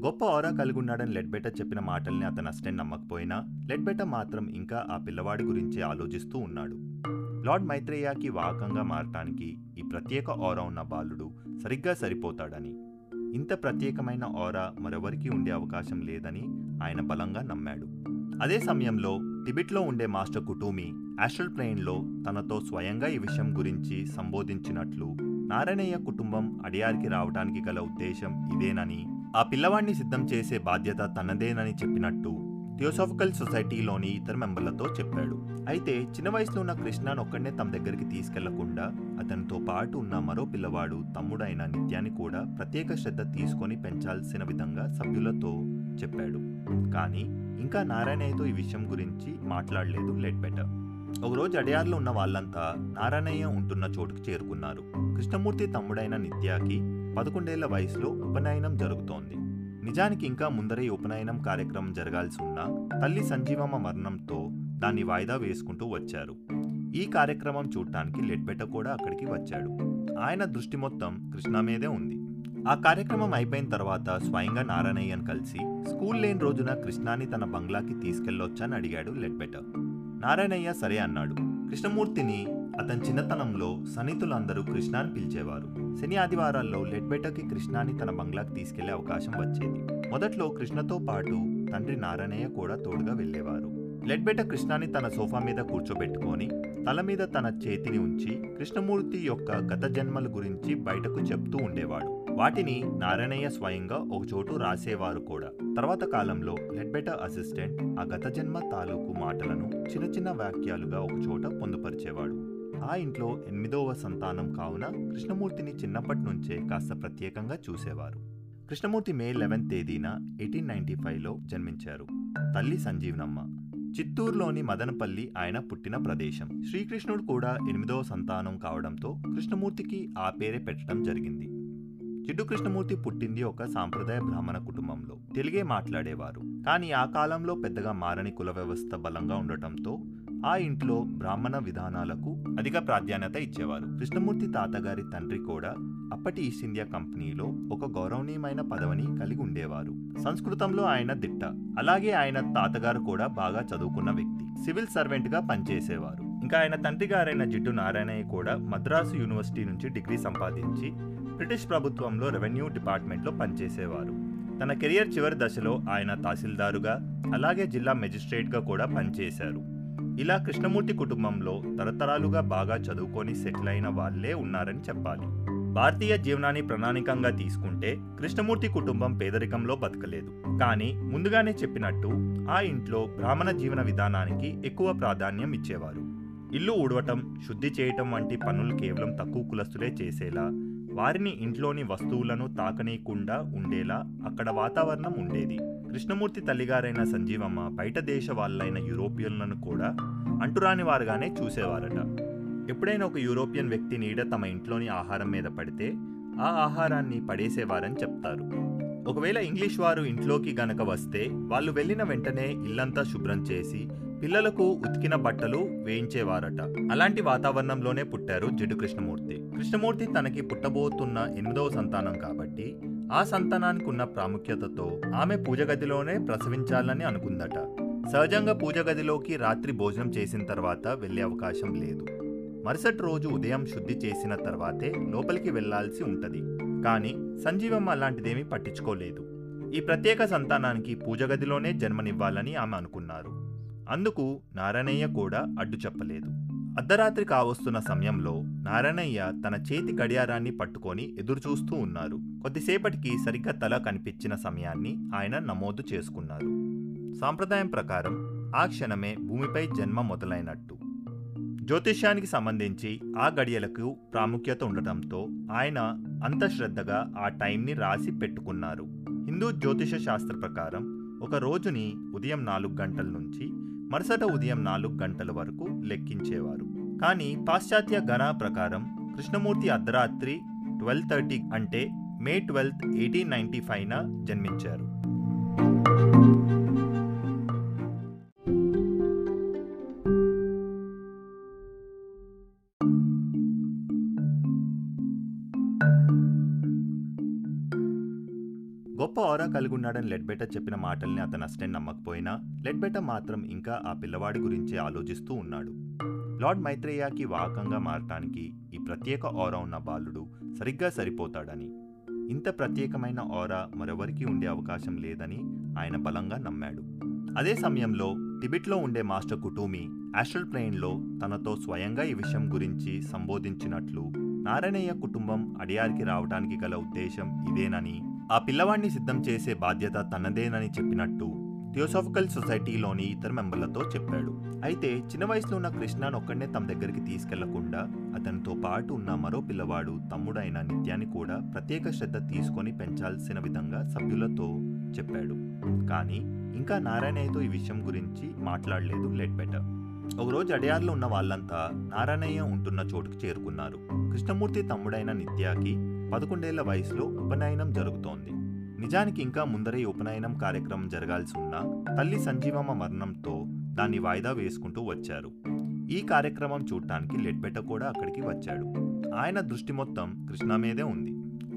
గొప్ప ఆరా కలిగున్నాడని లెడ్బెట చెప్పిన మాటల్ని అతను అస్టెన్ నమ్మకపోయినా లెడ్బెట మాత్రం ఇంకా ఆ పిల్లవాడి గురించి ఆలోచిస్తూ ఉన్నాడు. లార్డ్ మైత్రేయాకి వాహకంగా మారటానికి ఈ ప్రత్యేక ఆరా ఉన్న బాలుడు సరిగ్గా సరిపోతాడని ఇంత ప్రత్యేకమైన ఆరా మరెవరికీ ఉండే అవకాశం లేదని ఆయన బలంగా నమ్మాడు. అదే సమయంలో టిబిట్లో ఉండే మాస్టర్ కుటూమి యాస్ట్రల్ ప్లేన్లో తనతో స్వయంగా ఈ విషయం గురించి సంబోధించినట్లు నారాయణయ్య కుటుంబం అడియారికి రావడానికి గల ఉద్దేశం ఇదేనని ఆ పిల్లవాడిని సిద్ధం చేసే బాధ్యత తనదేనని చెప్పినట్టు థియోసాఫికల్ సొసైటీలోని ఇతర మెంబర్లతో చెప్పాడు. అయితే చిన్న వయసులో ఉన్న కృష్ణను ఒక్కడనే తమ దగ్గరికి తీసుకెళ్ళకుండా అతనితో పాటు ఉన్న మరో పిల్లవాడు తమ్ముడైన నిత్యాన్ని కూడా ప్రత్యేక శ్రద్ధ తీసుకొని పెంచాల్సిన విధంగా సభ్యులతో చెప్పాడు. కానీ ఇంకా నారాయణయ్యతో ఈ విషయం గురించి మాట్లాడలేదు లెట్ బెటర్. ఒకరోజు అడయార్లో ఉన్న వాళ్ళంతా నారాయణయ్య ఉంటున్న చోటుకు చేరుకున్నారు. కృష్ణమూర్తి తమ్ముడైన నిత్యాకి పదకొండేళ్ళ వయసులో ఉపనయనం జరుగుతోంది. నిజానికి ఇంకా ముందరే ఈ ఉపనయనం కార్యక్రమం జరగాల్సి ఉన్నా తల్లి సంజీవమ్మ మరణంతో దాన్ని వాయిదా వేసుకుంటూ వచ్చారు. ఈ కార్యక్రమం చూడటానికి లెడ్బెట కూడా అక్కడికి వచ్చాడు. ఆయన దృష్టి మొత్తం కృష్ణ మీదే ఉంది. ఆ కార్యక్రమం అయిపోయిన తర్వాత స్వయంగా నారాయణయ్యను కలిసి స్కూల్ లేని రోజున కృష్ణాని తన బంగ్లాకి తీసుకెళ్ళొచ్చని అడిగాడు లెడ్బెటర్. నారాయణయ్య సరే అన్నాడు. కృష్ణమూర్తిని అతని చిన్నతనంలో సన్నిహితులందరూ కృష్ణాని పిలిచేవారు. శని ఆదివారాల్లో లెడ్బెటర్కి కృష్ణాని తన బంగ్లాకి తీసుకెళ్ళే అవకాశం వచ్చేది. మొదట్లో కృష్ణతో పాటు తండ్రి నారాయణయ్య కూడా తోడుగా వెళ్ళేవారు. లెడ్బెట కృష్ణాని తన సోఫా మీద కూర్చోబెట్టుకొని తల మీద తన చేతిని ఉంచి కృష్ణమూర్తి యొక్క గత జన్మల గురించి బయటకు చెప్తూ ఉండేవాడు. వాటిని నారాయణయ్య స్వయంగా ఒక చోటు రాసేవారు కూడా. తర్వాత కాలంలో లెడ్బెటర్ అసిస్టెంట్ ఆ గత జన్మ తాలూకు మాటలను చిన్న చిన్న వాక్యాలుగా ఒక చోట పొందుపరిచేవాడు. ఆ ఇంట్లో ఎనిమిదవ సంతానం కావున కృష్ణమూర్తిని చిన్నప్పటి నుంచే కాస్త ప్రత్యేకంగా చూసేవారు. కృష్ణమూర్తి మే లెవెన్ తేదీన ఎయిటీన్ నైన్టీ ఫైవ్లో జన్మించారు. తల్లి సంజీవనమ్మ. చిత్తూరులోని మదనపల్లి ఆయన పుట్టిన ప్రదేశం. శ్రీకృష్ణుడు కూడా ఎనిమిదవ సంతానం కావడంతో కృష్ణమూర్తికి ఆ పేరే పెట్టడం జరిగింది. జిడ్డు కృష్ణమూర్తి పుట్టింది ఒక సాంప్రదాయ బ్రాహ్మణ కుటుంబంలో. తెలుగే మాట్లాడేవారు. కానీ ఆ కాలంలో పెద్దగా మారని కుల వ్యవస్థ బలంగా ఉండటంతో ఆ ఇంట్లో బ్రాహ్మణ విధానాలకు అధిక ప్రాధాన్యత ఇచ్చేవారు. కృష్ణమూర్తి తాతగారి తండ్రి కూడా అప్పటి ఈస్ట్ ఇండియా కంపెనీలో ఒక గౌరవనీయమైన పదవిని కలిగి ఉండేవారు. సంస్కృతంలో ఆయన దిట్ట. అలాగే ఆయన తాతగారు కూడా బాగా చదువుకున్న వ్యక్తి. సివిల్ సర్వెంట్గా పనిచేసేవారు. ఇంకా ఆయన తండ్రి గారైన జిడ్డు నారాయణయ్య కూడా మద్రాసు యూనివర్సిటీ నుంచి డిగ్రీ సంపాదించి బ్రిటిష్ ప్రభుత్వంలో రెవెన్యూ డిపార్ట్మెంట్లో పనిచేసేవారు. తన కెరియర్ చివరి దశలో ఆయన తహసీల్దారుగా అలాగే జిల్లా మెజిస్ట్రేట్గా కూడా పనిచేశారు. ఇలా కృష్ణమూర్తి కుటుంబంలో తరతరాలుగా బాగా చదువుకొని సెటిల్ అయిన వాళ్ళే ఉన్నారని చెప్పాలి. భారతీయ జీవనాన్ని ప్రణాళికంగా తీసుకుంటే కృష్ణమూర్తి కుటుంబం పేదరికంలో బతకలేదు. కానీ ముందుగానే చెప్పినట్టు ఆ ఇంట్లో బ్రాహ్మణ జీవన విధానానికి ఎక్కువ ప్రాధాన్యం ఇచ్చేవారు. ఇల్లు ఊడవటం శుద్ధి చేయటం వంటి పనులు కేవలం తక్కువ కులస్తులే చేసేలా వారిని ఇంట్లోని వస్తువులను తాకనీయకుండా ఉండేలా అక్కడ వాతావరణం ఉండేది. కృష్ణమూర్తి తల్లిగారైన సంజీవమ్మ బయట దేశ వాళ్ళైన యూరోపియన్లను కూడా అంటురాని వారుగానే చూసేవారట. ఎప్పుడైనా ఒక యూరోపియన్ వ్యక్తి నీడ తమ ఇంట్లోని ఆహారం మీద పడితే ఆ ఆహారాన్ని పడేసేవారని చెప్తారు. ఒకవేళ ఇంగ్లీష్ వారు ఇంట్లోకి గనక వస్తే వాళ్ళు వెళ్ళిన వెంటనే ఇల్లంతా శుభ్రం చేసి పిల్లలకు ఉతికిన బట్టలు వేయించేవారట. అలాంటి వాతావరణంలోనే పుట్టారు జిడ్డు కృష్ణమూర్తి. కృష్ణమూర్తి తనకి పుట్టబోతున్న ఎనిమిదవ సంతానం కాబట్టి ఆ సంతానానికి ఉన్న ప్రాముఖ్యతతో ఆమె పూజ గదిలోనే ప్రసవించాలని అనుకుందట. సహజంగా పూజ గదిలోకి రాత్రి భోజనం చేసిన తర్వాత వెళ్ళే అవకాశం లేదు. మరుసటి రోజు ఉదయం శుద్ధి చేసిన తర్వాతే లోపలికి వెళ్ళాల్సి ఉంటది. కానీ సంజీవమ్మ అలాంటిదేమీ పట్టించుకోలేదు. ఈ ప్రత్యేక సంతానానికి పూజ గదిలోనే జన్మనివ్వాలని ఆమె అనుకున్నారు. అందుకు నారాయణయ్య కూడా అడ్డు చెప్పలేదు. అర్ధరాత్రి కావస్తున్న సమయంలో నారాయణయ్య తన చేతి గడియారాన్ని పట్టుకొని ఎదురుచూస్తూ ఉన్నారు. కొద్దిసేపటికి సరిగ్గా తల కనిపించిన సమయాన్ని ఆయన నమోదు చేసుకున్నారు. సాంప్రదాయం ప్రకారం ఆ క్షణమే భూమిపై జన్మ మొదలైనట్టు. జ్యోతిష్యానికి సంబంధించి ఆ గడియలకు ప్రాముఖ్యత ఉండటంతో ఆయన అంత శ్రద్ధగా ఆ టైంని రాసి పెట్టుకున్నారు. హిందూ జ్యోతిష శాస్త్ర ప్రకారం ఒక రోజుని ఉదయం నాలుగు గంటల నుంచి మరుసట ఉదయం నాలుగు గంటల వరకు లెక్కించేవారు. కానీ పాశ్చాత్య గణ ప్రకారం కృష్ణమూర్తి అర్ధరాత్రి ట్వెల్వ్ థర్టీ అంటే మే ట్వెల్త్ ఎయిటీన్ నైన్టీ ఫైవ్న జన్మించారు. గొప్ప ఆరా కలిగి ఉన్నాడని లెడ్బెటర్ చెప్పిన మాటల్ని అతను అసిస్టెంట్ నమ్మకపోయినా లెడ్బెటర్ మాత్రం ఇంకా ఆ పిల్లవాడి గురించి ఆలోచిస్తూ ఉన్నాడు. లార్డ్ మైత్రేయాకి వాహకంగా మారటానికి ఈ ప్రత్యేక ఆరా ఉన్న బాలుడు సరిగ్గా సరిపోతాడని ఇంత ప్రత్యేకమైన ఆరా మరెవరికీ ఉండే అవకాశం లేదని ఆయన బలంగా నమ్మాడు. అదే సమయంలో టిబిట్లో ఉండే మాస్టర్ కుటూమి ఆస్ట్రల్ ప్లెయిన్లో తనతో స్వయంగా ఈ విషయం గురించి సంబోధించినట్లు నారాయణయ్య కుటుంబం అడియారికి రావడానికి గల ఉద్దేశం ఇదేనని ఆ పిల్లవాడిని సిద్ధం చేసే బాధ్యత తనదేనని చెప్పినట్టు థియోసాఫికల్ సొసైటీలోని ఇతర మెంబర్లతో చెప్పాడు. అయితే చిన్న వయసులో ఉన్న కృష్ణను ఒక్కడనే తమ దగ్గరికి తీసుకెళ్ళకుండా అతనితో పాటు ఉన్న మరో పిల్లవాడు తమ్ముడైన నిత్యాన్ని కూడా ప్రత్యేక శ్రద్ధ తీసుకొని పెంచాల్సిన విధంగా సభ్యులతో చెప్పాడు. కానీ ఇంకా నారాయణయ్యతో ఈ విషయం గురించి మాట్లాడలేదు లెట్ బెటర్ ఒకరోజు అడియార్లో ఉన్న వాళ్ళంతా నారాయణయ్య ఉంటున్న చోటుకు చేరుకున్నారు. కృష్ణమూర్తి తమ్ముడైన నిత్యాకి పదకొండేళ్ళ వయసులో ఉపనయనం జరుగుతోంది. నిజానికి ఇంకా ముందరే ఉపనయనం కార్యక్రమం జరగాల్సి ఉన్న తల్లి సంజీవమ్మ మరణంతో దాన్ని వాయిదా వేసుకుంటూ వచ్చారు. ఈ కార్యక్రమం చూడటానికి లెడ్బెట కూడా అక్కడికి వచ్చాడు. ఆయన దృష్టి మొత్తం కృష్ణ మీదే ఉంది.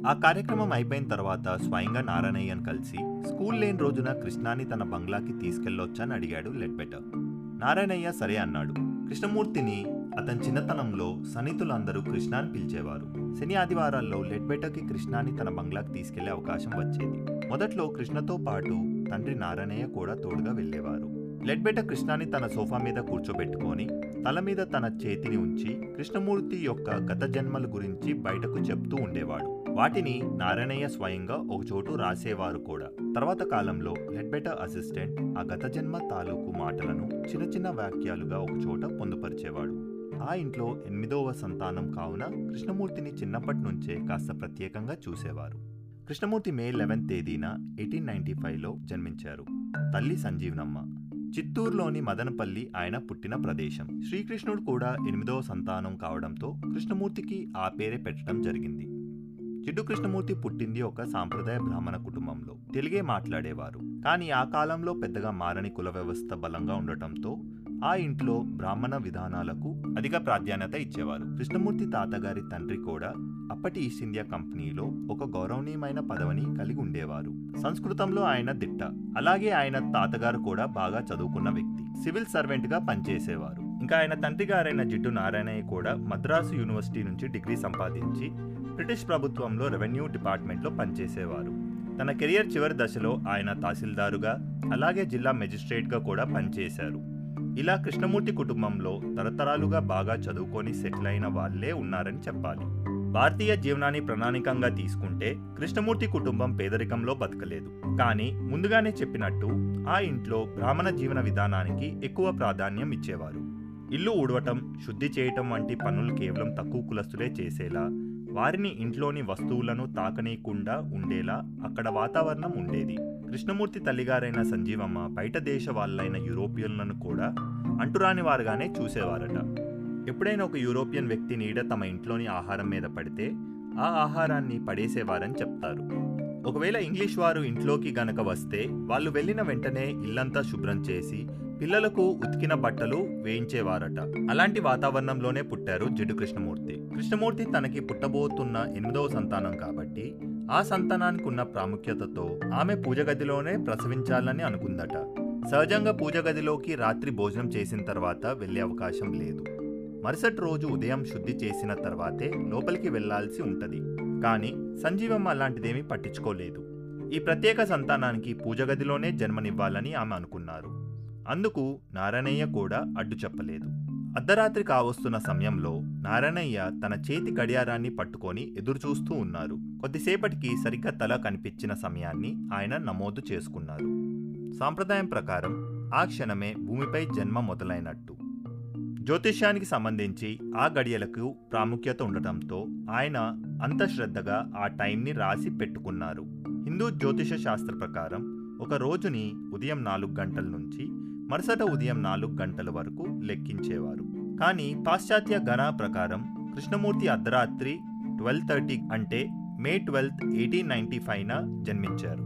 ఆ కార్యక్రమం అయిపోయిన తర్వాత స్వయంగా నారాయణయ్యను కలిసి స్కూల్ లేని రోజున కృష్ణాని తన బంగ్లాకి తీసుకెళ్ళొచ్చని అడిగాడు లెడ్బెట నారాయణయ్య సరే అన్నాడు. కృష్ణమూర్తిని అతని చిన్నతనంలో సన్నిహితులందరూ కృష్ణాని పిలిచేవారు. శని ఆదివారాల్లో లెడ్బెటకి కృష్ణాని తన బంగ్లాకి తీసుకెళ్ళే అవకాశం వచ్చేది. మొదట్లో కృష్ణతో పాటు తండ్రి నారాయణయ్య కూడా తోడుగా వెళ్ళేవారు. లెడ్బెట కృష్ణాని తన సోఫా మీద కూర్చోబెట్టుకొని తల మీద తన చేతిని ఉంచి కృష్ణమూర్తి యొక్క గత జన్మల గురించి బయటకు చెప్తూ ఉండేవాడు. వాటిని నారాయణయ్య స్వయంగా ఒకచోటు రాసేవారు కూడా. తర్వాత కాలంలో లెడ్బెట అసిస్టెంట్ ఆ గత జన్మ తాలూకు మాటలను చిన్న చిన్న వాక్యాలుగా ఒకచోట పొందుపరిచేవాడు. ఆ ఇంట్లో ఎనిమిదవ సంతానం కావున కృష్ణమూర్తిని చిన్నప్పటి నుంచే కాస్త ప్రత్యేకంగా చూసేవారు. కృష్ణమూర్తి మే లెవెన్త్ తేదీన ఎయిటీన్ నైన్టీ ఫైవ్లో జన్మించారు. తల్లి సంజీవనమ్మ. చిత్తూరులోని మదనపల్లి ఆయన పుట్టిన ప్రదేశం. శ్రీకృష్ణుడు కూడా ఎనిమిదవ సంతానం కావడంతో కృష్ణమూర్తికి ఆ పేరే పెట్టడం జరిగింది. జిడ్డు కృష్ణమూర్తి పుట్టింది ఒక సాంప్రదాయ బ్రాహ్మణ కుటుంబంలో. తెలుగే మాట్లాడేవారు. కానీ ఆ కాలంలో పెద్దగా మారని కుల వ్యవస్థ బలంగా ఉండటంతో ఆ ఇంట్లో బ్రాహ్మణ విధానాలకు అధిక ప్రాధాన్యత ఇచ్చేవారు. కృష్ణమూర్తి తాతగారి తండ్రి కూడా అప్పటి ఈస్ట్ ఇండియా కంపెనీలో ఒక గౌరవనీయమైన పదవిని కలిగి ఉండేవారు. సంస్కృతంలో ఆయన దిట్ట. అలాగే ఆయన తాతగారు కూడా బాగా చదువుకున్న వ్యక్తి. సివిల్ సర్వెంట్గా పనిచేసేవారు. ఇంకా ఆయన తండ్రి గారైన జిడ్డు నారాయణయ్య కూడా మద్రాసు యూనివర్సిటీ నుంచి డిగ్రీ సంపాదించి బ్రిటిష్ ప్రభుత్వంలో రెవెన్యూ డిపార్ట్మెంట్లో పనిచేసేవారు. తన కెరియర్ చివరి దశలో ఆయన తహసీల్దారుగా అలాగే జిల్లా మెజిస్ట్రేట్గా కూడా పనిచేశారు. ఇలా కృష్ణమూర్తి కుటుంబంలో తరతరాలుగా బాగా చదువుకొని సెటిల్ అయిన వాళ్ళే ఉన్నారని చెప్పాలి. భారతీయ జీవనాన్ని ప్రణాళికంగా తీసుకుంటే కృష్ణమూర్తి కుటుంబం పేదరికంలో బతకలేదు. కానీ ముందుగానే చెప్పినట్టు ఆ ఇంట్లో బ్రాహ్మణ జీవన విధానానికి ఎక్కువ ప్రాధాన్యం ఇచ్చేవారు. ఇల్లు ఊడవటం శుద్ధి చేయటం వంటి పనులు కేవలం తక్కువ కులస్తులే చేసేలా వారిని ఇంట్లోని వస్తువులను తాకనీయకుండా ఉండేలా అక్కడ వాతావరణం ఉండేది. కృష్ణమూర్తి తల్లిగారైన సంజీవమ్మ బయట దేశ వాళ్ళైన యూరోపియన్లను కూడా అంటురాని వారుగానే చూసేవారట. ఎప్పుడైనా ఒక యూరోపియన్ వ్యక్తి నీడ తమ ఇంట్లోని ఆహారం మీద పడితే ఆ ఆహారాన్ని పడేసేవారని చెప్తారు. ఒకవేళ ఇంగ్లీష్ వారు ఇంట్లోకి గనక వస్తే వాళ్ళు వెళ్ళిన వెంటనే ఇల్లంతా శుభ్రం చేసి పిల్లలకు ఉతికిన బట్టలు వేయించేవారట. అలాంటి వాతావరణంలోనే పుట్టారు జిడ్డు కృష్ణమూర్తి. కృష్ణమూర్తి తనకి పుట్టబోతున్న ఎనిమిదవ సంతానం కాబట్టి ఆ సంతానానికి ఉన్న ప్రాముఖ్యతతో ఆమె పూజ గదిలోనే ప్రసవించాలని అనుకుందట. సహజంగా పూజ గదిలోకి రాత్రి భోజనం చేసిన తర్వాత వెళ్ళే అవకాశం లేదు. మరుసటి రోజు ఉదయం శుద్ధి చేసిన తర్వాతే లోపలికి వెళ్ళాల్సి ఉంటుంది. కానీ సంజీవమ్మ అలాంటిదేమీ పట్టించుకోలేదు. ఈ ప్రత్యేక సంతానానికి పూజ గదిలోనే జన్మనివ్వాలని ఆమె అనుకున్నారు. అందుకు నారాయణయ్య కూడా అడ్డు చెప్పలేదు. అర్ధరాత్రి కావస్తున్న సమయంలో నారాయణయ్య తన చేతి గడియారాన్ని పట్టుకొని ఎదురుచూస్తూ ఉన్నారు. కొద్దిసేపటికి సరిగ్గా తల కనిపించిన సమయాన్ని ఆయన నమోదు చేసుకున్నారు. సాంప్రదాయం ప్రకారం ఆ క్షణమే భూమిపై జన్మ మొదలైనట్టు. జ్యోతిష్యానికి సంబంధించి ఆ గడియలకు ప్రాముఖ్యత ఉండటంతో ఆయన అంత శ్రద్ధగా ఆ టైంని రాసి పెట్టుకున్నారు. హిందూ జ్యోతిష శాస్త్ర ప్రకారం ఒక రోజుని ఉదయం నాలుగు గంటల నుంచి మరుసట ఉదయం నాలుగు గంటల వరకు లెక్కించేవారు. కానీ పాశ్చాత్య గణా ప్రకారం కృష్ణమూర్తి అర్ధరాత్రి ట్వెల్వ్ థర్టీ అంటే మే ట్వెల్త్ ఎయిటీన్ నైన్టీ ఫైవ్న జన్మించారు.